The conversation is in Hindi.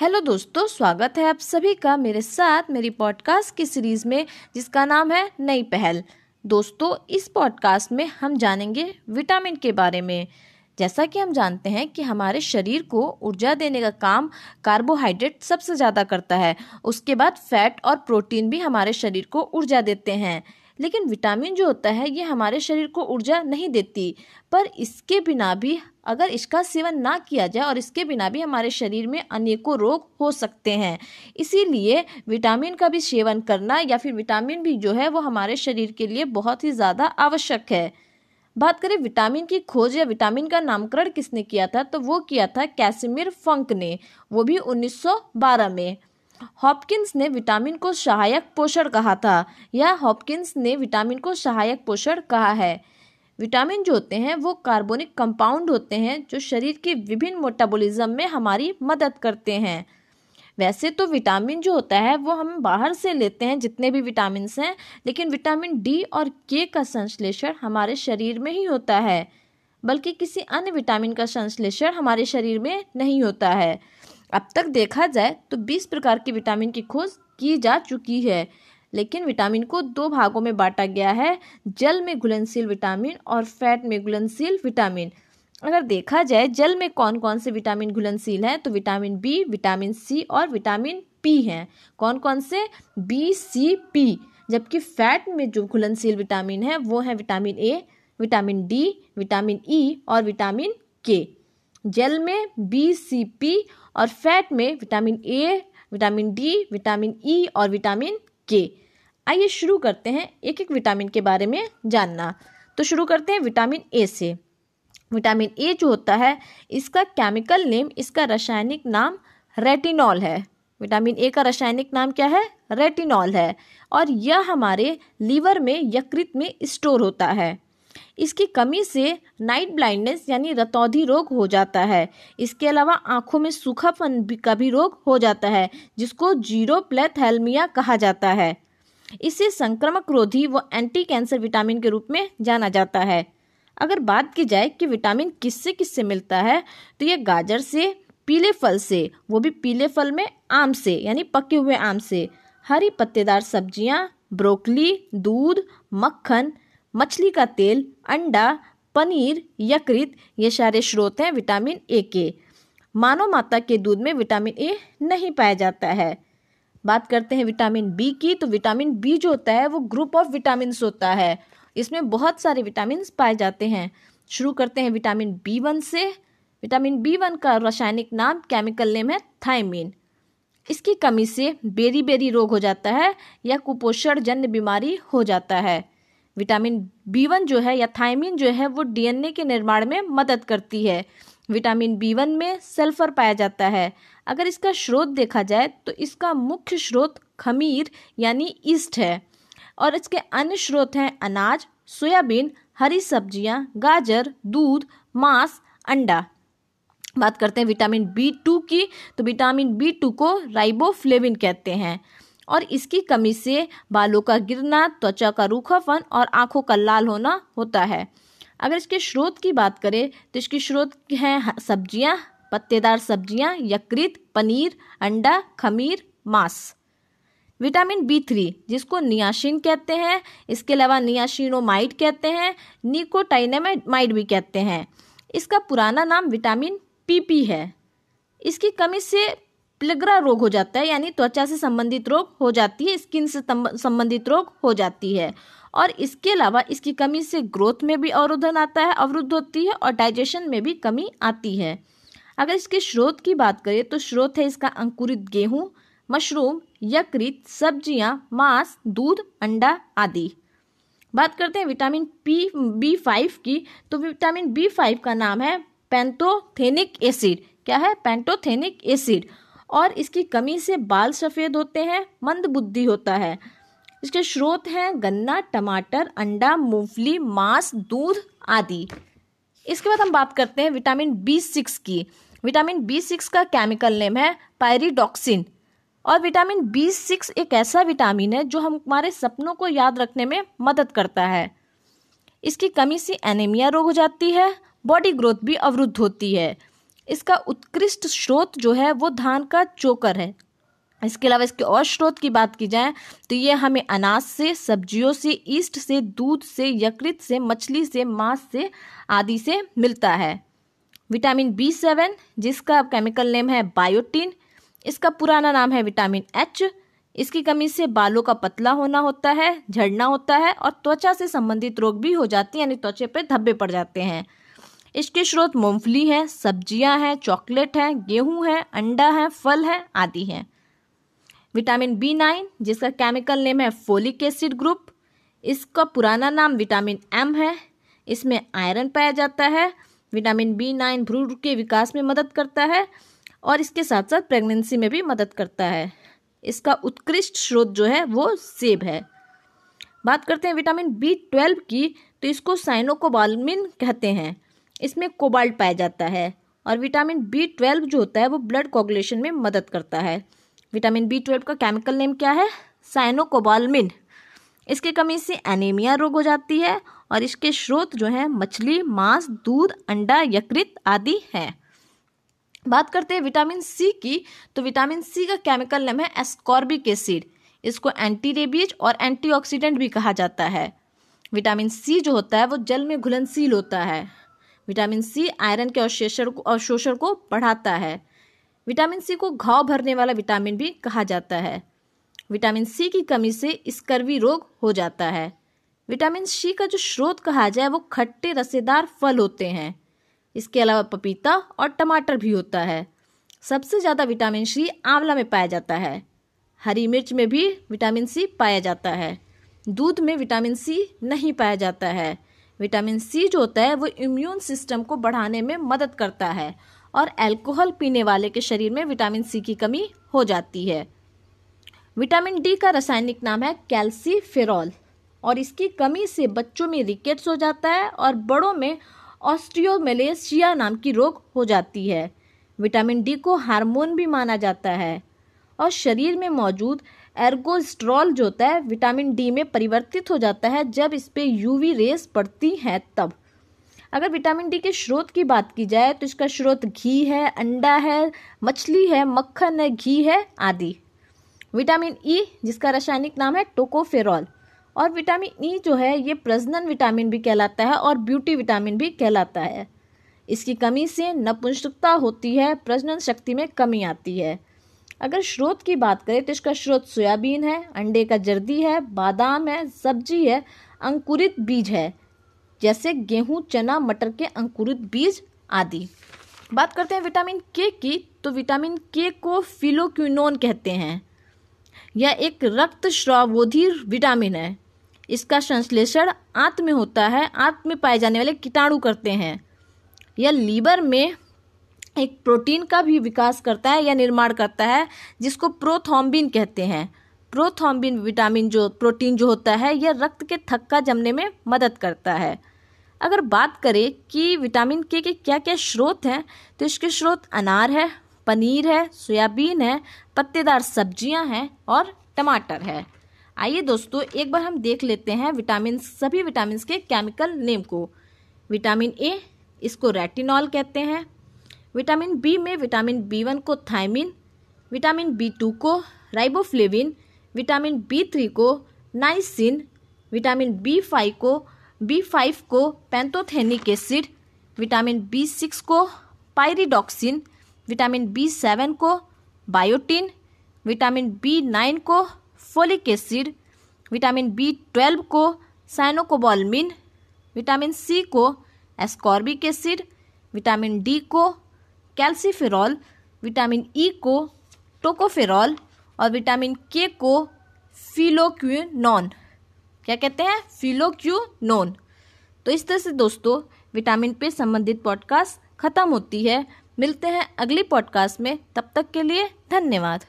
हेलो दोस्तों, स्वागत है आप सभी का मेरे साथ मेरी पॉडकास्ट की सीरीज़ में, जिसका नाम है नई पहल। दोस्तों, इस पॉडकास्ट में हम जानेंगे विटामिन के बारे में। जैसा कि हम जानते हैं कि हमारे शरीर को ऊर्जा देने का काम कार्बोहाइड्रेट सबसे ज़्यादा करता है। उसके बाद फैट और प्रोटीन भी हमारे शरीर को ऊर्जा देते हैं। लेकिन विटामिन जो होता है, ये हमारे शरीर को ऊर्जा नहीं देती। पर इसके बिना भी अगर इसका सेवन ना किया जाए और इसके बिना भी हमारे शरीर में अनेकों रोग हो सकते हैं, इसीलिए विटामिन का भी सेवन करना या फिर विटामिन भी जो है, वो हमारे शरीर के लिए बहुत ही ज़्यादा आवश्यक है। बात करें विटामिन की खोज या विटामिन का नामकरण किसने किया था तो वो किया था कैसिमिर फंक ने, वो भी 1912 में। हॉपकिंस ने विटामिन को सहायक पोषण कहा था। या हॉपकिंस ने विटामिन को सहायक पोषण कहा है। विटामिन जो होते हैं, वो कार्बोनिक कंपाउंड होते हैं, जो शरीर के विभिन्न मोटाबोलिज्म में हमारी मदद करते हैं। वैसे तो विटामिन जो होता है, वो हम बाहर से लेते हैं, जितने भी विटामिन हैं, लेकिन विटामिन डी और के का संश्लेषण हमारे शरीर में ही होता है, बल्कि किसी अन्य विटामिन का संश्लेषण हमारे शरीर में नहीं होता है। अब तक देखा जाए तो 20 प्रकार के विटामिन की खोज की जा चुकी है, लेकिन विटामिन को दो भागों में बांटा गया है, जल में घुलनशील विटामिन और फैट में घुलनशील विटामिन। अगर देखा जाए जल में कौन कौन से विटामिन घुलनशील हैं तो विटामिन बी, विटामिन सी और विटामिन पी हैं। कौन कौन से? B, C, P. जबकि फैट में जो घुलनशील विटामिन है, वो है vitamin A, vitamin D, vitamin E e और विटामिन के। जेल में बी सी पी और फैट में vitamin A vitamin D vitamin E और विटामिन के आइए शुरू करते हैं एक एक विटामिन के बारे में जानना। तो शुरू करते हैं विटामिन ए से। विटामिन ए जो होता है, इसका केमिकल नेम, इसका रासायनिक नाम रेटिनॉल है। विटामिन ए का रासायनिक नाम क्या है? रेटिनॉल है। और यह हमारे लीवर में, यकृत में स्टोर होता है। इसकी कमी से नाइट ब्लाइंडनेस यानी रतौधी रोग हो जाता है। इसके अलावा आँखों में सूखापन का भी रोग हो जाता है, जिसको ज़ीरो प्लेथेलमिया कहा जाता है। इसे संक्रमक रोधी व एंटी कैंसर विटामिन के रूप में जाना जाता है। अगर बात की जाए कि विटामिन किससे किससे मिलता है तो ये गाजर से, पीले फल से, वो भी पीले फल में आम से, यानी पके हुए आम से। हरी पत्तेदार सब्ज़ियाँ, ब्रोकली, दूध, मक्खन मछली का तेल, अंडा, पनीर, यकृत, ये सारे स्रोत हैं विटामिन ए के। मानव माता के दूध में विटामिन ए नहीं पाया जाता है। बात करते हैं विटामिन बी की तो विटामिन बी जो होता है वो ग्रुप ऑफ़ विटामिन होता है। इसमें बहुत सारे विटामिन पाए जाते हैं। शुरू करते हैं विटामिन बी वन से। विटामिन बी वन का रासायनिक नाम केमिकल नेम है थायमिन इसकी कमी से बेरी बेरी रोग हो जाता है या कुपोषण जन्य बीमारी हो जाता है। विटामिन बी वन जो है या थायमिन जो है वो डीएनए के निर्माण में मदद करती है। विटामिन बी वन में सल्फ़र पाया जाता है। अगर इसका स्रोत देखा जाए तो इसका मुख्य स्रोत खमीर यानी ईस्ट है। और इसके अन्य स्रोत हैं अनाज सोयाबीन हरी सब्ज़ियाँ, गाजर दूध मांस अंडा। बात करते हैं विटामिन बी टू की तो विटामिन बी टू को राइबोफ्लेविन कहते हैं। और इसकी कमी से बालों का गिरना, त्वचा का रूखापन और आँखों का लाल होना होता है। अगर इसके स्रोत की बात करें तो इसके स्रोत हैं सब्ज़ियाँ, पत्तेदार सब्ज़ियाँ, यकृत, पनीर, अंडा, खमीर, मांस। विटामिन बी थ्री, जिसको नियाशिन कहते हैं, इसके अलावा नियाशिनोमाइड कहते हैं, निकोटाइनेमाइड भी कहते हैं। इसका पुराना नाम विटामिन पीपी है। इसकी कमी से प्लग्रा रोग हो जाता है, यानी त्वचा से संबंधित रोग हो जाती है, स्किन से संबंधित रोग हो जाती है। और इसके अलावा इसकी कमी से ग्रोथ में भी अवरोधन आता है, अवरुद्ध होती है और डाइजेशन में भी कमी आती है। अगर इसके स्रोत की बात करें तो स्रोत है इसका अंकुरित गेहूँ, मशरूम, यकृत, सब्ज़ियाँ, मांस, दूध, अंडा आदि। बात करते हैं विटामिन पी बी फाइव की तो विटामिन बी फाइव का नाम है पेंटोथेनिक एसिड। क्या है? Pantothenic acid. और इसकी कमी से बाल सफ़ेद होते हैं, मंद बुद्धि होता है। इसके स्रोत हैं गन्ना, टमाटर, अंडा, मूंगफली, मांस, दूध आदि। इसके बाद हम बात करते हैं विटामिन बी सिक्स की। विटामिन बी सिक्स का केमिकल नेम है पायरीडॉक्सिन। और विटामिन बी सिक्स एक ऐसा विटामिन है जो हम हमारे सपनों को याद रखने में मदद करता है। इसकी कमी से एनीमिया रोग हो जाती है, बॉडी ग्रोथ भी अवरुद्ध होती है। इसका उत्कृष्ट स्रोत जो है वो धान का चोकर है। इसके अलावा इसके और स्रोत की बात की जाए तो ये हमें अनाज से, सब्जियों से, ईस्ट से, दूध से, यकृत से, मछली से, मांस से आदि से मिलता है। विटामिन बी सेवन, जिसका केमिकल नेम है बायोटीन, इसका पुराना नाम है विटामिन एच। इसकी कमी से बालों का पतला होना होता है, झड़ना होता है और त्वचा से संबंधित रोग भी हो जाते हैं, यानी त्वचे पर धब्बे पड़ जाते हैं। इसके स्रोत मूंगफली है, सब्ज़ियाँ हैं, चॉकलेट है, गेहूँ है, अंडा है, फल है, आदि हैं। विटामिन बी नाइन, जिसका केमिकल नेम है फोलिक एसिड ग्रुप। इसका पुराना नाम विटामिन एम है। इसमें आयरन पाया जाता है। विटामिन बी नाइन भ्रूण के विकास में मदद करता है और इसके साथ साथ प्रेगनेंसी में भी मदद करता है। इसका उत्कृष्ट स्रोत जो है, वो सेब है। बात करते हैं विटामिन बी ट्वेल्व की तो इसको साइनोकोबालमिन कहते हैं। इसमें कोबाल्ट पाया जाता है और विटामिन बी ट्वेल्व जो होता है वो ब्लड कोगुलेशन में मदद करता है। विटामिन बी ट्वेल्व का केमिकल नेम क्या है? साइनोकोबालमिन। इसके कमी से एनीमिया रोग हो जाती है और इसके स्रोत जो है, मछली, मांस, दूध, अंडा, यकृत आदि है। बात करते हैं विटामिन सी की तो विटामिन सी का केमिकल नेम है एस्कॉर्बिक एसिड। इसको एंटी रेबीज और एंटीऑक्सीडेंट भी कहा जाता है। विटामिन सी जो होता है, वो जल में घुलनशील होता है। विटामिन सी आयरन के अवशेषण अवशोषण को बढ़ाता है। विटामिन सी को घाव भरने वाला विटामिन भी कहा जाता है। विटामिन सी की कमी से स्कर्वी रोग हो जाता है। विटामिन सी का जो स्रोत कहा जाए, वो खट्टे रसेदार फल होते हैं। इसके अलावा पपीता और टमाटर भी होता है। सबसे ज़्यादा विटामिन सी आंवला में पाया जाता है। हरी मिर्च में भी विटामिन सी पाया जाता है। दूध में विटामिन सी नहीं पाया जाता है। विटामिन सी जो होता है, वो इम्यून सिस्टम को बढ़ाने में मदद करता है और अल्कोहल पीने वाले के शरीर में विटामिन सी की कमी हो जाती है। विटामिन डी का रासायनिक नाम है कैल्सीफेरॉल और इसकी कमी से बच्चों में रिकेट्स हो जाता है और बड़ों में ऑस्ट्रियोमेलेशिया नाम की रोग हो जाती है। विटामिन डी को हार्मोन भी माना जाता है और शरीर में मौजूद एर्गोस्ट्रॉल जो होता है, विटामिन डी में परिवर्तित हो जाता है जब इस पर यूवी रेस पड़ती हैं तब। अगर विटामिन डी के स्रोत की बात की जाए तो इसका स्रोत घी है, अंडा है, मछली है, मक्खन है, घी है, आदि। विटामिन ई जिसका रासायनिक नाम है टोकोफेरॉल। और विटामिन ई जो है, ये प्रजनन विटामिन भी कहलाता है और ब्यूटी विटामिन भी कहलाता है। इसकी कमी से नपुंसकता होती है, प्रजनन शक्ति में कमी आती है। अगर स्रोत की बात करें तो इसका स्रोत सोयाबीन है, अंडे का जर्दी है, बादाम है, सब्ज़ी है, अंकुरित बीज है, जैसे गेहूँ, चना, मटर के अंकुरित बीज आदि। बात करते हैं विटामिन के की तो विटामिन के को फिलोक्यूनोन कहते हैं। यह एक रक्त श्रावोधी विटामिन है। इसका संश्लेषण आंत में होता है आंत में पाए जाने वाले कीटाणु करते हैं। यह लीवर में एक प्रोटीन का भी विकास करता है या निर्माण करता है, जिसको प्रोथॉम्बिन कहते हैं। प्रोथॉम्बिन विटामिन जो, प्रोटीन जो होता है, यह रक्त के थक्का जमने में मदद करता है। अगर बात करें कि विटामिन के के क्या क्या स्रोत हैं तो इसके स्रोत अनार है, पनीर है, सोयाबीन है, पत्तेदार सब्ज़ियाँ हैं और टमाटर है। आइए दोस्तों, एक बार हम देख लेते हैं विटामिन, सभी विटामिन के केमिकल नेम को। विटामिन ए, इसको रेटिनॉल कहते हैं। विटामिन बी में विटामिन बी वन को थायमिन विटामिन बी टू को राइबोफ्लेविन विटामिन बी थ्री को नाइसिन विटामिन बी फाइव को बी फाइव को pantothenic acid vitamin B six को पायरिडॉक्सिन विटामिन बी सेवन को बायोटिन विटामिन बी नाइन को folic acid vitamin B twelve को साइनोकोबॉलमिन विटामिन सी को एस्कॉर्बिक एसिड विटामिन डी को कैल्सीफेरॉल, विटामिन ई e को, टोकोफेरॉल और विटामिन के को फिलोक्यूनॉन क्या कहते हैं? फिलोक्यूनॉन तो इस तरह से दोस्तों, विटामिन पे संबंधित पॉडकास्ट ख़त्म होती है। मिलते हैं अगली पॉडकास्ट में। तब तक के लिए धन्यवाद।